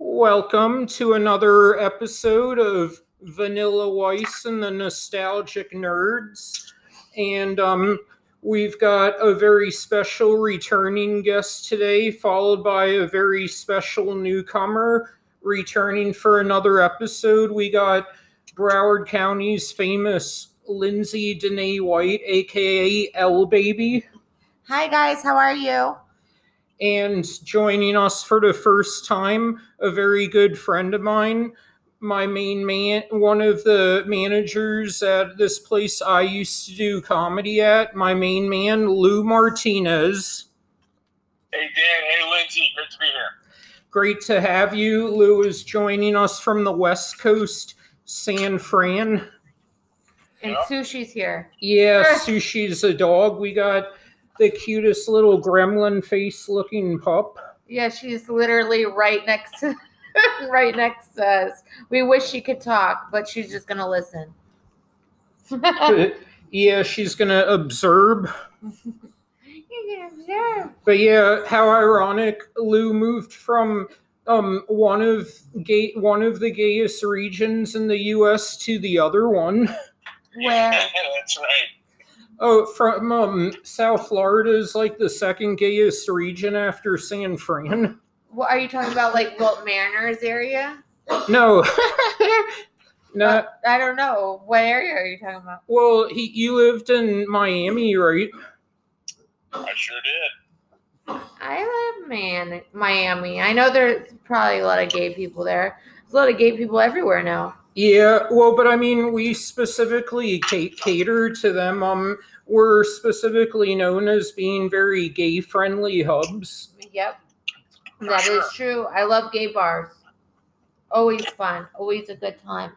Welcome to another episode of Vanilla Weiss and the Nostalgic Nerds. And um, we've got a very special returning guest today, followed by a very special newcomer returning for another episode. We got Broward County's famous Lindsay Danae White, aka L Baby. Hi guys, how are you? And joining us for the first time, a very good friend of mine, my main man, one of the managers at this place I used to do comedy at, my main man, Lou Martinez. Hey Dan, hey Lindsay, great to be here. Great to have you. Lou is joining us from the West Coast, San Fran. And Yeah. sushi's here. Yeah, Sushi's a dog. We got the cutest little gremlin face looking pup. Yeah, she's literally right next to right next to us. We wish she could talk, but she's just gonna listen. yeah, she's gonna observe. You can observe. But yeah, how ironic Lou moved from um one of gay one of the gayest regions in the US to the other one. Where? That's right. Oh, from um South Florida is like the second gayest region after San Fran. What are you talking about? Like Wilton Manors area? No. Not I don't know. What area are you talking about? well, he you lived in Miami, right? I sure did. I live man Miami. I know there's probably a lot of gay people there. There's a lot of gay people everywhere now. Yeah, well, but I mean, we specifically cater to them. Um, we're specifically known as being very gay-friendly hubs. Yep. That is true. I love gay bars. Always fun. Always a good time.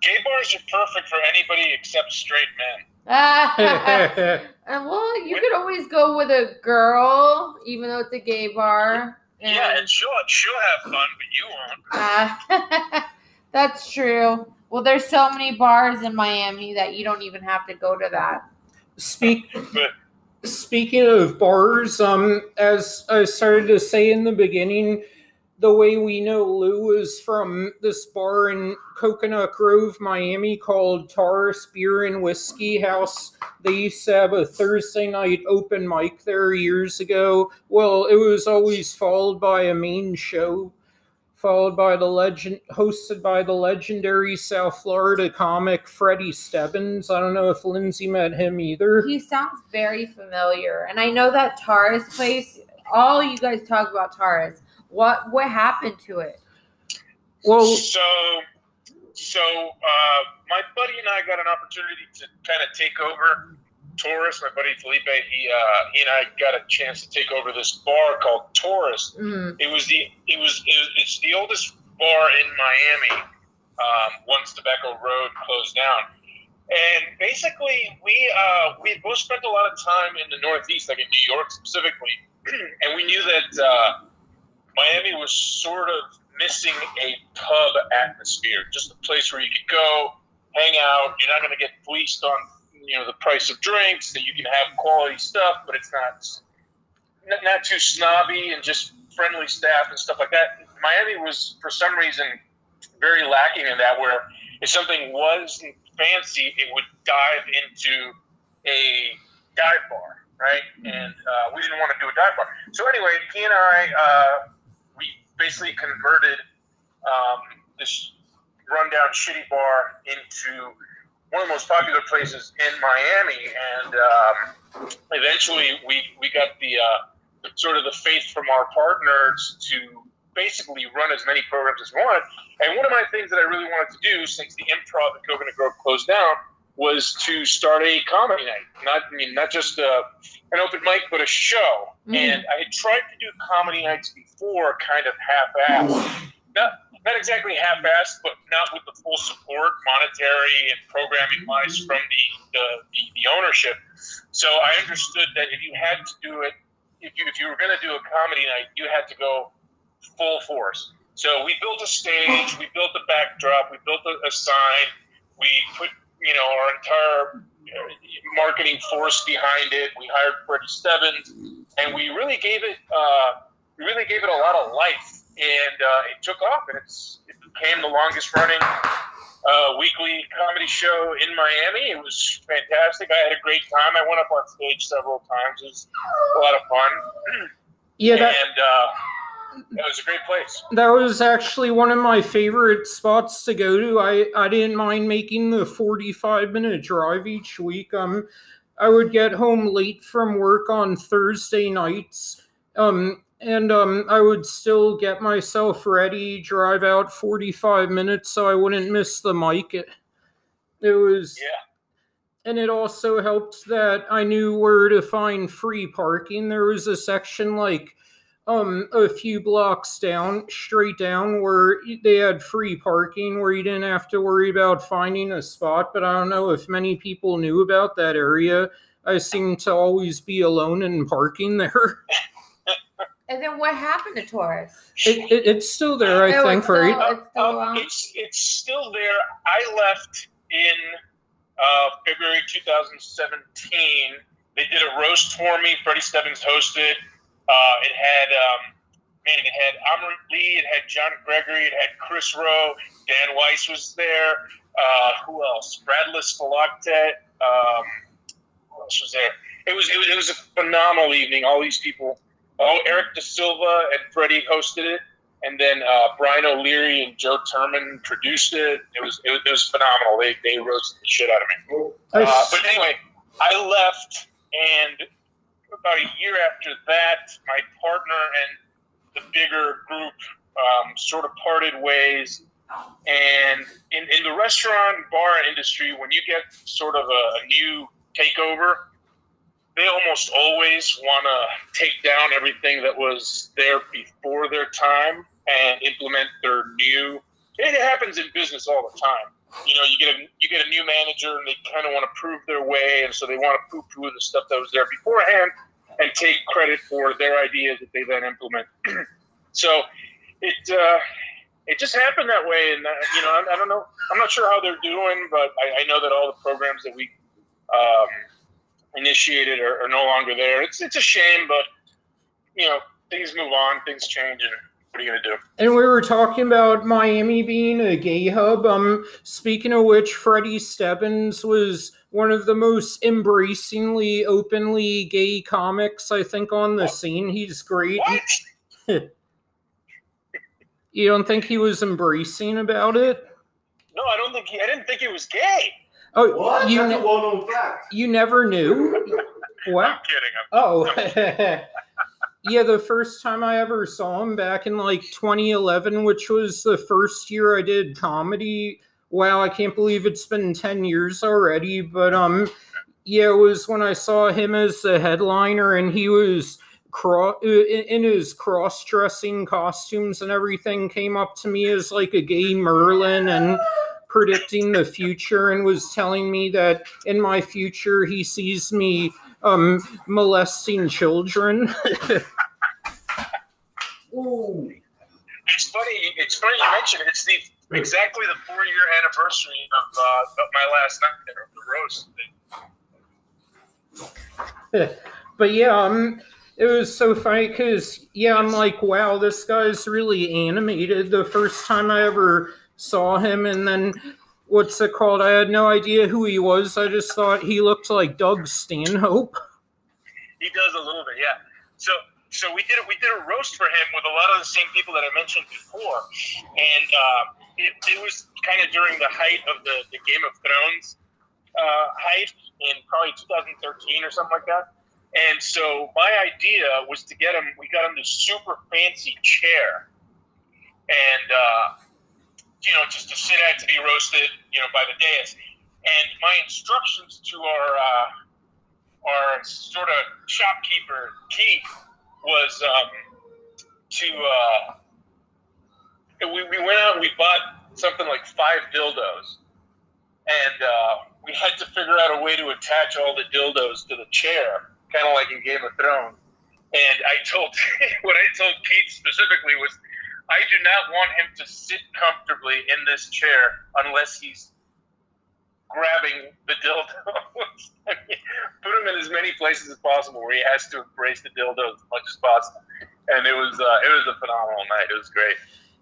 Gay bars are perfect for anybody except straight men. Ah, and well, you could always go with a girl, even though it's a gay bar. Yeah, And, and she'll she'll have fun, but you won't. uh, that's true. Well, there's so many bars in Miami that you don't even have to go to that. Speak. Speaking of bars, um, as I started to say in the beginning, the way we know Lou is from this bar in Coconut Grove, Miami, called Taurus Beer and Whiskey House. They used to have a Thursday night open mic there years ago. Well, it was always followed by a main show, followed by the legend, hosted by the legendary South Florida comic Freddie Stebbins. I don't know if Lindsay met him either. He sounds very familiar, and I know that Taurus place. All you guys talk about Taurus. What what happened to it? Well, so so uh, my buddy and I got an opportunity to kind of take over Taurus. My buddy Felipe, he uh, he and I got a chance to take over this bar called Taurus. Mm, It was the it was, it was it's the oldest bar in Miami. Um, once Tobacco Road closed down, and basically we uh, we both spent a lot of time in the Northeast, like in New York specifically, and we knew that uh, Miami was sort of missing a pub atmosphere, just a place where you could go, hang out. You're not going to get fleeced on you know the price of drinks. That you can have quality stuff, but it's not not, not too snobby and just friendly staff and stuff like that. Miami was, for some reason, very lacking in that. Where if something wasn't fancy, it would dive into a dive bar, right? And uh, we didn't want to do a dive bar. So anyway, he and I, uh, we basically converted um, this rundown shitty bar into one of the most popular places in Miami, and um, eventually we we got the uh, sort of the faith from our partners to basically run as many programs as we wanted. And one of my things that I really wanted to do since the improv at Coconut Grove closed down was to start a comedy night. Not I mean not just uh an open mic, but a show. Mm. And I had tried to do comedy nights before, kind of half-assed. Not not exactly half-assed, but not with the full support, monetary and programming wise, from the, the, the, the ownership. So I understood that if you had to do it, if you, if you were going to do a comedy night, you had to go full force. So we built a stage, we built a backdrop, we built a, a sign, we put you know our entire uh, marketing force behind it. We hired Freddie Stebbins, and we really gave it uh, we really gave it a lot of life. And uh, it took off, and it's it became the longest running uh, weekly comedy show in Miami. It was fantastic. I had a great time. I went up on stage several times. It was a lot of fun. Yeah, that, and uh, it was a great place. that was actually one of my favorite spots to go to. I, I didn't mind making the 45 minute drive each week. Um, I would get home late from work on Thursday nights. Um, and um, I would still get myself ready, drive out 45 minutes so I wouldn't miss the mic. It, it was Yeah. and it also helped that I knew where to find free parking. There was a section like um a few blocks down, straight down, where they had free parking where you didn't have to worry about finding a spot. But I don't know if many people knew about that area. I seem to always be alone in parking there. And then what happened to Taurus? It, it, it's still there, I Oh, think, it's right? still- it's still Um, it's it's still there. I left in uh, February 2017. They did a roast for me. Freddie Stebbins hosted. Uh, it had um, man, it had Amrit Lee. It had John Gregory. It had Chris Rowe. Dan Weiss was there. Uh, who else? Bradless Philoctet. Um, who else was there? It was, it was it was a phenomenal evening. All these people. Oh, Eric De Silva and Freddie hosted it and then uh, Brian O'Leary and Joe Turman produced it. It was it was, it was phenomenal. They they roasted the shit out of me. Uh, but anyway, I left, and about a year after that, my partner and the bigger group um, sort of parted ways. And in, in the restaurant bar industry, when you get sort of a, a new takeover, they almost always want to take down everything that was there before their time and implement their new. It happens in business all the time. You know, you get a you get a new manager and they kind of want to prove their way, and so they want to poo-poo the stuff that was there beforehand and take credit for their ideas that they then implement. so it uh, it just happened that way, and uh, you know, I, I don't know. I'm not sure how they're doing, but I, I know that all the programs that we um, initiated are, are no longer there. It's it's a shame, but you know, things move on, things change, and what are you gonna do? And we were talking about Miami being a gay hub. Um, speaking of which, Freddie Stebbins was one of the most embracingly, openly gay comics I think on the scene. He's great. You don't think he was embracing about it? No, I don't think he. I didn't think he was gay. Oh, What? you That's a well-known fact. you never knew? I'm What? kidding. I'm, Oh, yeah. The first time I ever saw him back in like 2011, which was the first year I did comedy. Wow, I can't believe it's been 10 years already. But um, yeah, it was when I saw him as the headliner, and he was cro- in in his cross-dressing costumes and everything. Came up to me as like a gay Merlin and predicting the future, and was telling me that in my future he sees me um molesting children. Ooh. it's funny. It's funny you mentioned it. It's the exactly the four year anniversary of, uh, of my last night there of the roast. but yeah, um it was so funny because yeah, I'm like, wow, this guy's really animated. The first time I ever saw him, and then what's it called? I had no idea who he was. I just thought he looked like Doug Stanhope. He does a little bit, yeah. So so we did it. We did a roast for him with a lot of the same people that I mentioned before, and uh, it, it was kind of during the height of the, the Game of Thrones uh, height in probably 2013 or something like that. And so my idea was to get him. We got him this super fancy chair, and uh, you know, just to sit at to be roasted, you know, by the dais. And my instructions to our uh, our sort of shopkeeper Keith was um, to uh, we, we went out and we bought something like five dildos and uh, we had to figure out a way to attach all the dildos to the chair kind of like in Game of Thrones and I told what I told Pete specifically was I do not want him to sit comfortably in this chair unless he's grabbing the dildos. Put him in as many places as possible where he has to embrace the dildo as much as possible. and it was uh, it was a phenomenal night. It was great.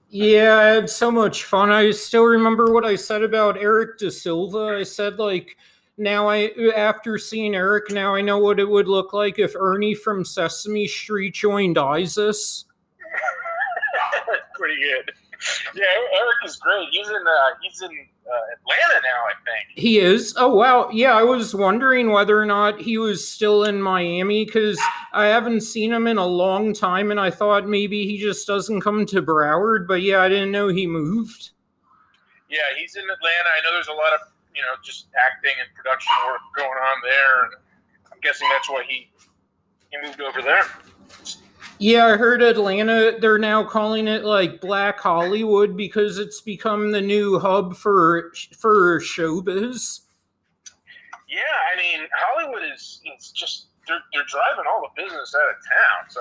Yeah, I had so much fun. I still remember what I said about Eric De Silva. I said like now I after seeing Eric, now I know what it would look like if Ernie from Sesame Street joined ISIS. Good. Yeah, Eric is great. He's in uh, he's in uh, Atlanta now, I think. He is. Oh wow. Yeah, I was wondering whether or not he was still in Miami because I haven't seen him in a long time, and I thought maybe he just doesn't come to Broward. But yeah, I didn't know he moved. Yeah, he's in Atlanta. I know there's a lot of you know just acting and production work going on there, and I'm guessing that's why he he moved over there. Yeah, I heard Atlanta, they're now calling it like Black Hollywood because it's become the new hub for for showbiz. Yeah, I mean Hollywood is it's just they're they're driving all the business out of town. So,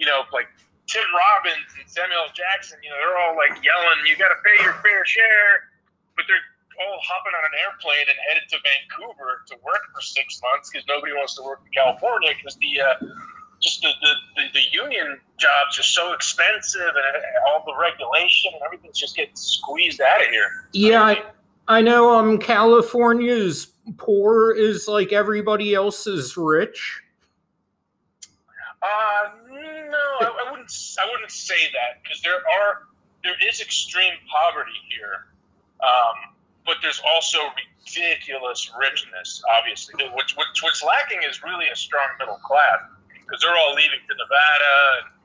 you know, like Tim Robbins and Samuel Jackson, you know, they're all like yelling, "You got to pay your fair share," but they're all hopping on an airplane and headed to Vancouver to work for six months because nobody wants to work in California because the uh, just the, the, the, the, union jobs are so expensive and all the regulation and everything's just getting squeezed out of here. Yeah, I, I know um California's poor is like everybody else is rich. Uh no, I, I wouldn't I wouldn't say that because there are there is extreme poverty here. Um, but there's also ridiculous richness, obviously. Which, which, what's lacking is really a strong middle class because they're all leaving to Nevada and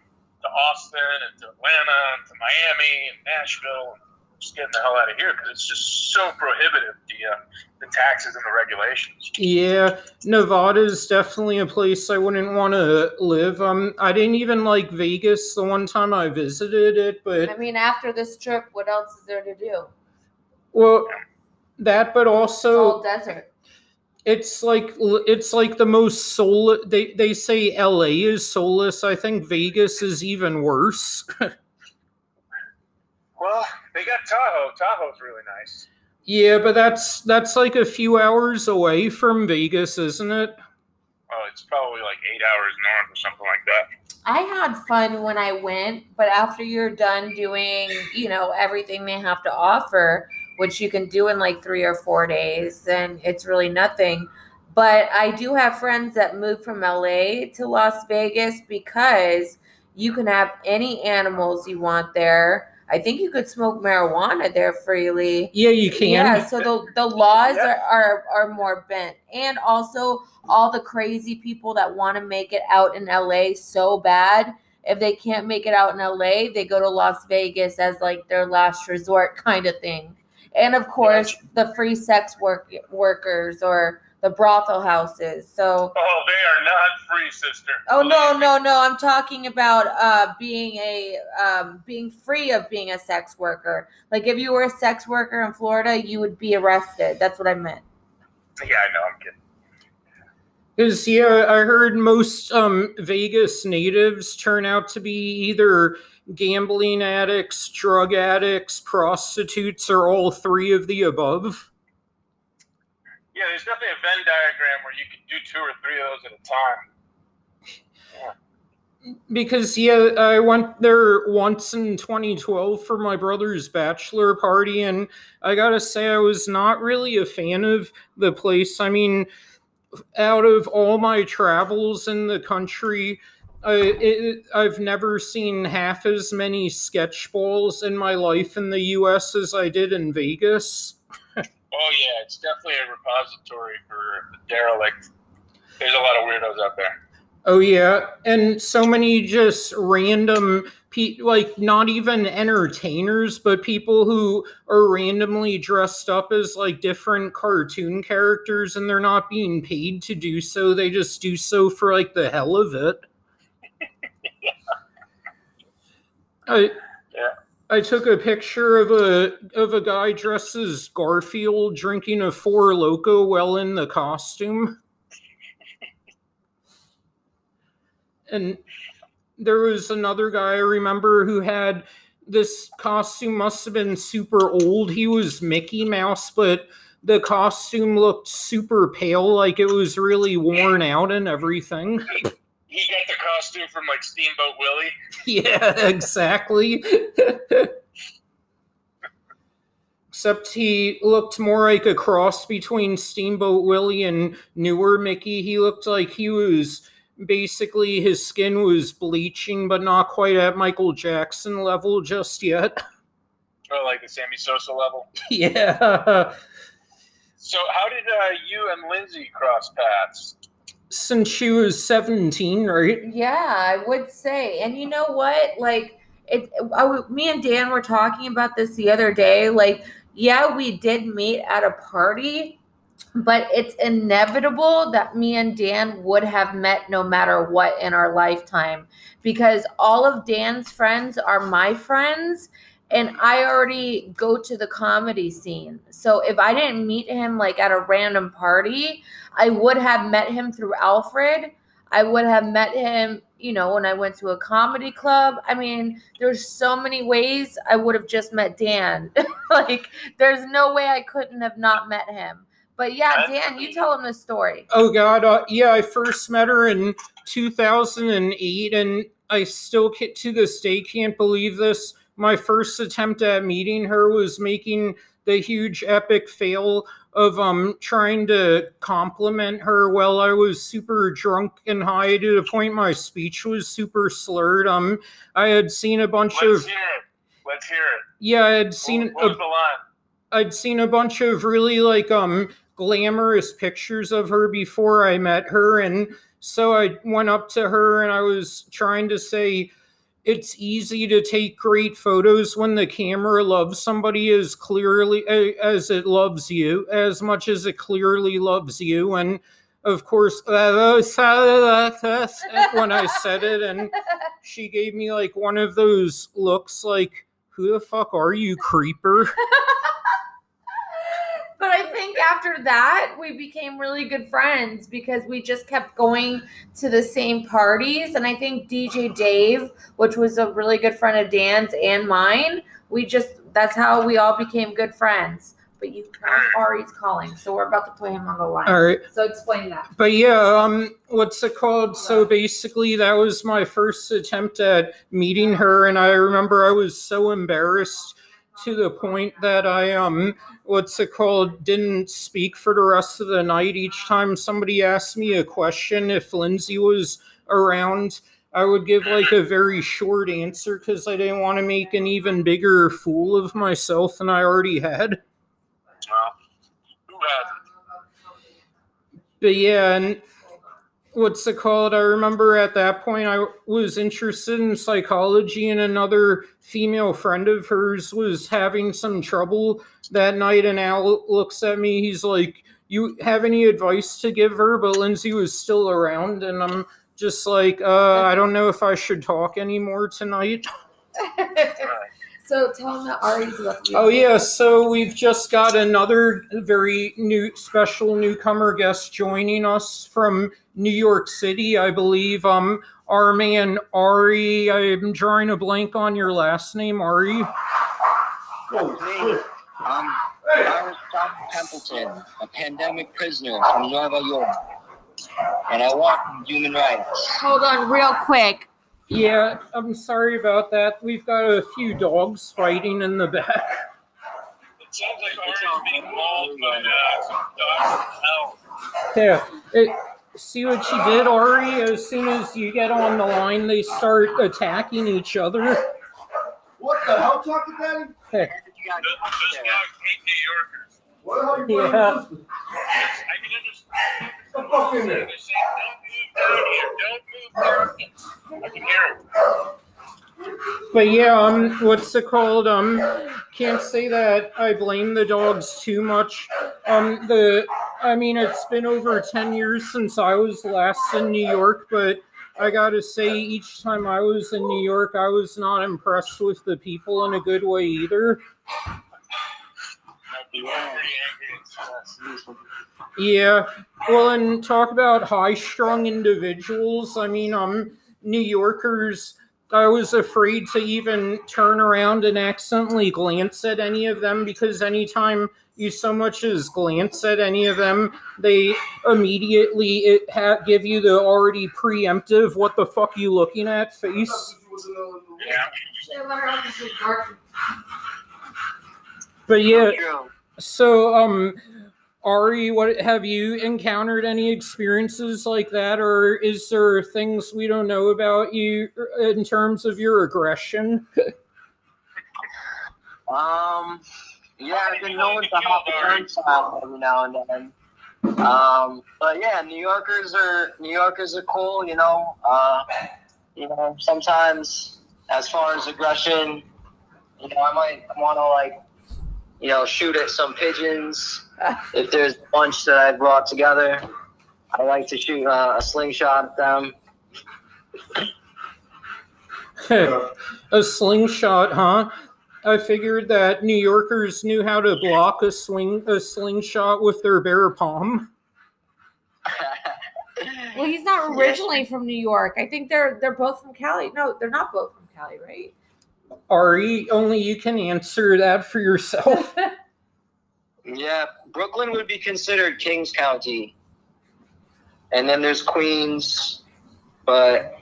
to Austin and to Atlanta and to Miami and Nashville and just getting the hell out of here because it's just so prohibitive the uh, the taxes and the regulations. Yeah, Nevada is definitely a place I wouldn't want to live. Um, I didn't even like Vegas the one time I visited it, but I mean, after this trip, what else is there to do? Well, that, but also it's all desert it's like it's like the most soul they they say LA is soulless. I think Vegas is even worse. well, they got Tahoe. Tahoe's really nice. Yeah, but that's that's like a few hours away from Vegas, isn't it? Oh, it's probably like eight hours north or something like that. I had fun when I went, but after you're done doing, you know, everything they have to offer, which you can do in like three or four days, and it's really nothing. But I do have friends that moved from LA to Las Vegas because you can have any animals you want there. I think you could smoke marijuana there freely. Yeah, you can. Yeah, so the, the laws yeah. are, are, are more bent. And also all the crazy people that want to make it out in LA so bad. If they can't make it out in LA, they go to Las Vegas as like their last resort kind of thing and of course the free sex work workers or the brothel houses. So Oh, they are not free, sister. Oh no, no, no. I'm talking about uh being a um being free of being a sex worker. Like if you were a sex worker in Florida, you would be arrested. That's what I meant. Yeah, I know, I'm kidding. Because yeah, I heard most um Vegas natives turn out to be either gambling addicts, drug addicts, prostitutes, or all three of the above? Yeah, there's definitely a Venn diagram where you can do two or three of those at a time. Because yeah, I went there once in 2012 for my brother's bachelor party, and I gotta say I was not really a fan of the place. I mean, out of all my travels in the country, I, it, I've never seen half as many sketch balls in my life in the U.S. as I did in Vegas. oh yeah, it's definitely a repository for the derelict. There's a lot of weirdos out there. Oh yeah, and so many just random, pe- like not even entertainers, but people who are randomly dressed up as like different cartoon characters, and they're not being paid to do so. They just do so for like the hell of it. I yeah. I took a picture of a of a guy dressed as Garfield drinking a Four Loko while in the costume. and there was another guy I remember who had this costume must have been super old. He was Mickey Mouse, but the costume looked super pale, like it was really worn out and everything. he got the costume from like Steamboat Willie. Yeah, exactly. Except he looked more like a cross between Steamboat Willie and newer Mickey. He looked like he was basically his skin was bleaching, but not quite at Michael Jackson level just yet. Or like the Sammy Sosa level. yeah. So how did uh, you and Lindsay cross paths? Since she was 17, right? Yeah, I would say. And you know what? Like it I, me and Dan were talking about this the other day. Like, yeah, we did meet at a party, but it's inevitable that me and Dan would have met no matter what in our lifetime because all of Dan's friends are my friends and I already go to the comedy scene. So if I didn't meet him like at a random party, I would have met him through Alfred. I would have met him, you know, when I went to a comedy club. I mean, there's so many ways I would have just met Dan. like, there's no way I couldn't have not met him. But yeah, Dan, you tell him the story. Oh God, uh, yeah, I first met her in 2008, and I still ca- to this day can't believe this. My first attempt at meeting her was making the huge epic fail of um trying to compliment her while I was super drunk and high to the point my speech was super slurred. Um, I had seen a bunch Let's of hear it. Let's hear it. yeah, I had seen what a was the line? I'd seen a bunch of really like um glamorous pictures of her before I met her and so I went up to her and I was trying to say it's easy to take great photos when the camera loves somebody as clearly as it loves you as much as it clearly loves you. And of course when I said it and she gave me like one of those looks like who the fuck are you creeper But I think after that, we became really good friends because we just kept going to the same parties. And I think DJ Dave, which was a really good friend of Dan's and mine, we just, that's how we all became good friends. But you have Ari's calling, so we're about to put him on the line. all right So explain that. but yeah um what's it called so basically that was my first attempt at meeting her and i remember i was so embarrassed to the point that i um what's it called didn't speak for the rest of the night each time somebody asked me a question if lindsay was around i would give like a very short answer because i didn't want to make an even bigger fool of myself than i already had Well, who hasn't? but yeah, and what's it called? I remember at that point I was interested in psychology, and another female friend of hers was having some trouble that night. And Al looks at me. He's like, "You have any advice to give her?" But Lindsay was still around, and I'm just like, uh, "I don't know if I should talk anymore tonight." so tell them that Ari's to Oh yeah, so we've just got another very new special newcomer guest joining us from New York City, I believe. Um our man Ari, I'm drawing a blank on your last name, Ari. Me. I'm Iris Tom Templeton, a pandemic prisoner from Nueva York. And I want human rights. Hold on, real quick. Yeah, I'm sorry about that. We've got a few dogs fighting in the back. It sounds like Ari's being mauled by uh, dogs hell. Yeah. It, see what she did, Ari? As soon as you get on the line, they start attacking each other. What the hell, Talkie Daddy? Heck, Those, those dogs hate New Yorkers. What the hell are you Yeah. I can. The fuck in there? They're saying, don't move. Don't move. I can hear them. But yeah, um, what's it called? Um, can't say that I blame the dogs too much. Um, the, I mean, it's been over ten years since I was last in New York, but I gotta say, each time I was in New York, I was not impressed with the people in a good way either. Yeah, well, and talk about high-strung individuals. I mean, um, New Yorkers I was afraid to even turn around and accidentally glance at any of them because anytime you so much as glance at any of them, they immediately it ha- give you the already preemptive "what the fuck you looking at" face. Yeah. But yeah, so um, Ari, what have you encountered any experiences like that, or is there things we don't know about you in terms of your aggression? Um, yeah, I've been known to hop the turnstile every now and then. Um, but yeah, New Yorkers are New Yorkers are cool. You know, uh, you know, sometimes as far as aggression, you know, I might want to like, you know, shoot at some pigeons. If there's a bunch that I brought together, I like to shoot uh, a slingshot at them. a slingshot, huh? I figured that New Yorkers knew how to block a swing a slingshot with their bare palm. Well, he's not originally from New York. I think they're they're both from Cali. No, they're not both from Cali, right? Ari, only you can answer that for yourself. Yeah, Brooklyn would be considered Kings County. And then there's Queens. But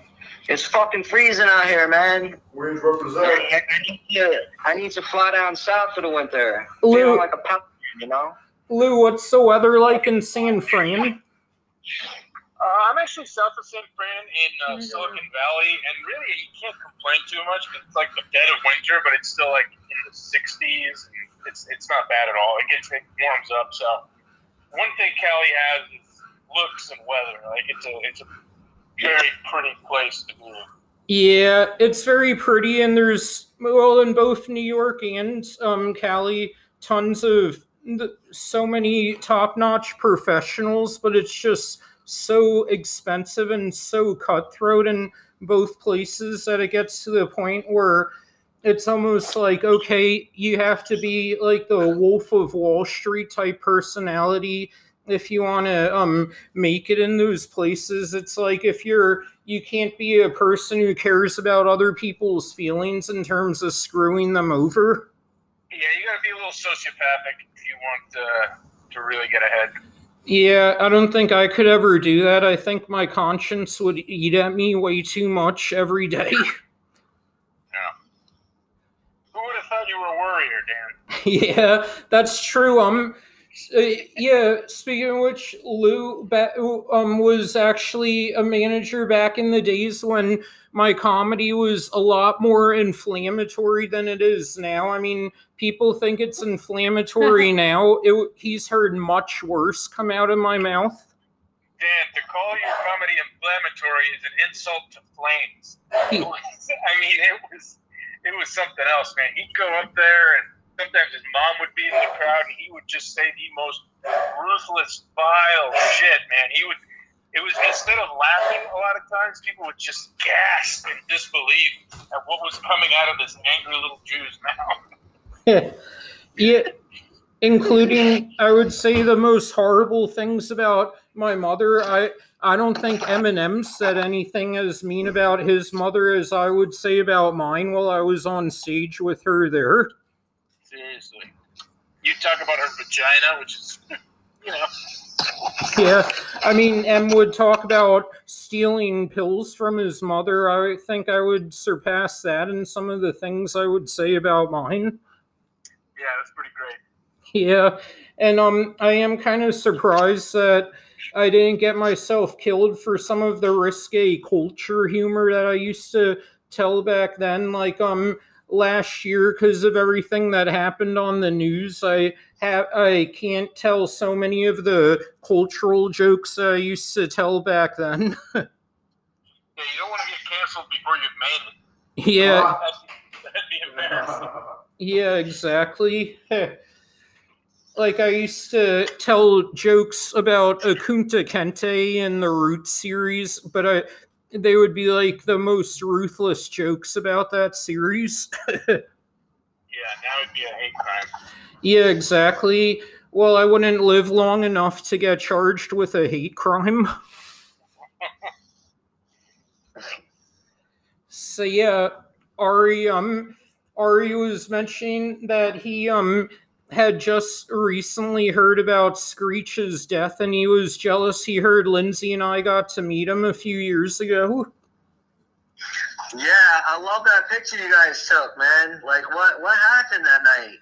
it's fucking freezing out here, man. Queens I, represent. I- I need to, I need to fly down south for the winter. Feel Lou, like a pelican, you know? Lou, what's the weather like in San Fran? Actually south of San Fran in uh, Mhm. Silicon Valley, and really you can't complain too much. It's like the dead of winter, but it's still like in the 60s. And it's it's not bad at all. It gets it warms up. So one thing Cali has is looks and weather. Like it's a it's a very pretty place to be. Yeah, it's very pretty, and there's well in both New York and um, Cali, tons of so many top-notch professionals, but it's just so expensive and so cutthroat in both places that it gets to the point where it's almost like okay, you have to be like the Wolf of Wall Street type personality if you want to um make it in those places. It's like if you're you can't be a person who cares about other people's feelings in terms of screwing them over. Yeah, you got to be a little sociopathic if you want uh, to really get ahead. Yeah, I don't think I could ever do that. I think my conscience would eat at me way too much every day. Yeah. Who would have thought you were a warrior, Dan? yeah, that's true. Um, uh, yeah. Speaking of which, Lou um was actually a manager back in the days when my comedy was a lot more inflammatory than it is now. I mean, people think it's inflammatory now. It, he's heard much worse come out of my mouth. Dan, to call your comedy inflammatory is an insult to flames. I mean, it was it was something else, man. He'd go up there, and sometimes his mom would be in the crowd, and he would just say the most ruthless, vile shit, man. He would. It was instead of laughing, a lot of times people would just gasp in disbelief at what was coming out of this angry little Jew's mouth. yeah, including I would say the most horrible things about my mother. I I don't think Eminem said anything as mean about his mother as I would say about mine while I was on stage with her there. Seriously, you talk about her vagina, which is, you know. Yeah, I mean, M would talk about stealing pills from his mother. I think I would surpass that in some of the things I would say about mine. Yeah, that's pretty great. Yeah, and um, I am kind of surprised that I didn't get myself killed for some of the risque culture humor that I used to tell back then. Like um, last year, because of everything that happened on the news, I have I can't tell so many of the cultural jokes I used to tell back then. Yeah, you don't want to get canceled before you've made it. yeah, That'd, that'd be embarrassing. Yeah, exactly. like I used to tell jokes about a Kunta Kinte in the Root series, but I they would be like the most ruthless jokes about that series. Yeah, now it'd be a hate crime. yeah, exactly. Well, I wouldn't live long enough to get charged with a hate crime. so yeah, Ari um Ari was mentioning that he um had just recently heard about Screech's death and he was jealous he heard Lindsay and I got to meet him a few years ago. Yeah, I love that picture you guys took, man. Like, what what happened that night?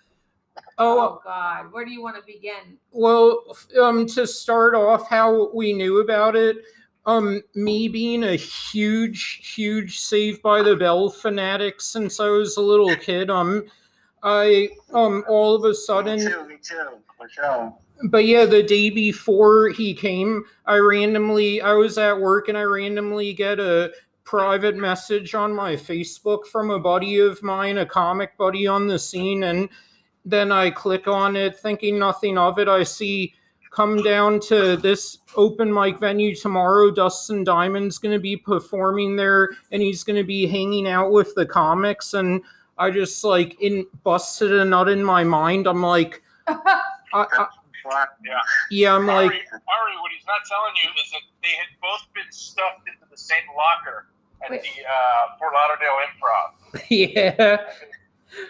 Oh, Oh God, where do you want to begin? Well, um, to start off, how we knew about it, um, me being a huge, huge Saved by the Bell fanatic since I was a little kid, um, I, um, all of a Me sudden, too, me too, for sure. but yeah, the day before he came, I randomly, I was at work and I randomly get a private message on my Facebook from a buddy of mine, a comic buddy on the scene, and then I click on it thinking nothing of it. I see come down to this open mic venue tomorrow. Dustin Diamond's going to be performing there and he's going to be hanging out with the comics. And I just like in busted a nut in my mind. I'm like, I, I, Fuck. yeah, I'm like, Ari, Ari, what he's not telling you is that they had both been stuffed into the same locker at Wait. the uh, Fort Lauderdale Improv. yeah.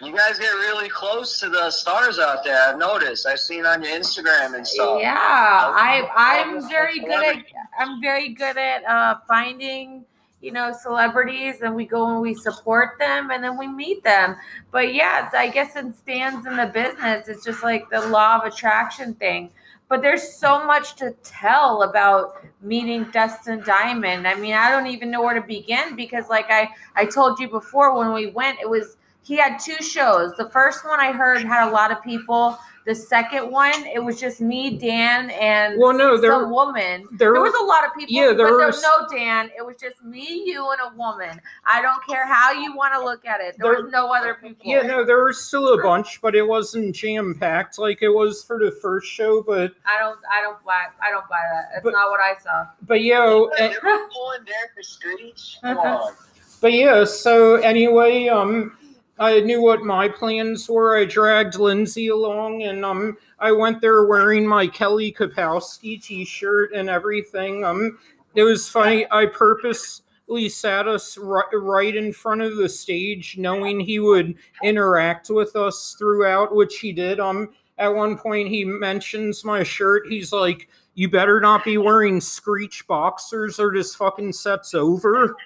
You guys get really close to the stars out there. I've noticed. I've seen on your Instagram and stuff. Yeah, I I'm very good at I'm very good at uh, finding you know celebrities, and we go and we support them, and then we meet them. But yeah, I guess it stands in the business. It's just like the law of attraction thing. But there's so much to tell about meeting Dustin Diamond. I mean, I don't even know where to begin because, like I I told you before, when we went, it was he had two shows. The first one I heard had a lot of people. The second one, it was just me, Dan, and Well, no, there- some woman. There, There was a lot of people, Yeah, there but there was- was no Dan. It was just me, you, and a woman. I don't care how you want to look at it. There, There- was no other people. yeah, no, there was still a bunch, but it wasn't jam packed like it was for the first show. But, I don't. I don't buy. I don't buy that. That's But- not what I saw. but yeah, They and- were going there for Screech? Come on. But yeah, so anyway, um, I knew what my plans were. I dragged Lindsay along, and um, I went there wearing my Kelly Kapowski T-shirt and everything. Um, it was funny. I purposely sat us right, right in front of the stage, knowing he would interact with us throughout, which he did. Um, at one point, he mentions my shirt. He's like, "You better not be wearing Screech boxers, or this fucking set's over."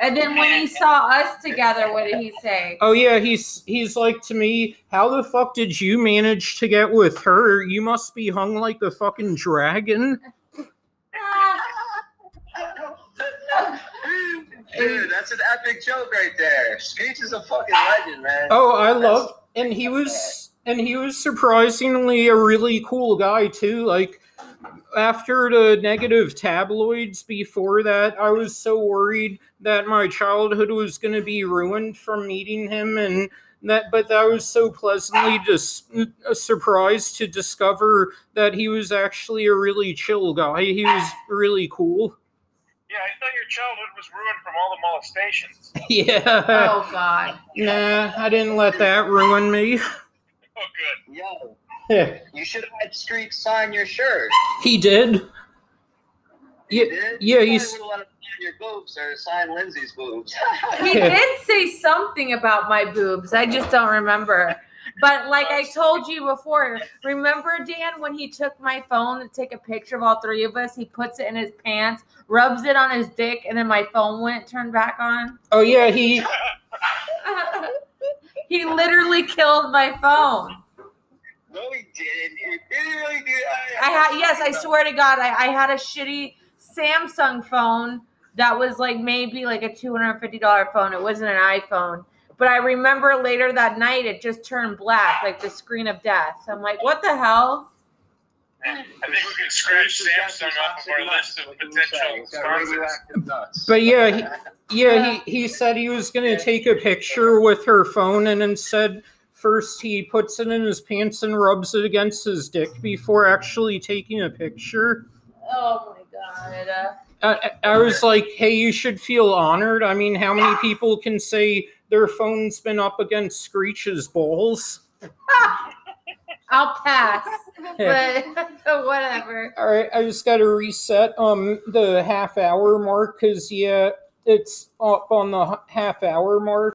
And then when he saw us together, what did he say? Oh yeah, he's he's like to me, how the fuck did you manage to get with her? You must be hung like a fucking dragon. Dude, that's an epic joke right there. Screech is a fucking legend, man. Oh, I love and he was and he was surprisingly a really cool guy too. Like after the negative tabloids before that, I was so worried that my childhood was going to be ruined from meeting him and that but I was so pleasantly just surprised to discover that he was actually a really chill guy. He was really cool. Yeah, I thought your childhood was ruined from all the molestations. Yeah. Oh God. Nah, I didn't let that ruin me. Oh, good. Yo, Yeah, you should have had Screech sign your shirt. he did. You Yeah, did? yeah, You he's- probably would've let him your boobs or sign Lindsay's boobs. He did say something about my boobs. I just don't remember. But like I told you before, remember Dan when he took my phone to take a picture of all three of us? He puts it in his pants, rubs it on his dick, and then my phone wouldn't turn back on. Oh yeah, he he literally killed my phone. No, he didn't. He didn't really do that. I had yes, I swear to God, I, I had a shitty Samsung phone that was like maybe like a two hundred fifty dollar phone. It wasn't an iPhone. But I remember later that night it just turned black, like the screen of death. I'm like, what the hell? I think we can scratch Samsung off of our list of potential sponsors. But yeah, he, yeah, he, he said he was gonna take a picture with her phone, and instead, first he puts it in his pants and rubs it against his dick before actually taking a picture. Oh my god. I, I was like, hey, you should feel honored. I mean, how many people can say their phone's been up against Screech's balls? I'll pass. But whatever. All right, I just got to reset um the half hour mark because yeah, it's up on the half hour mark.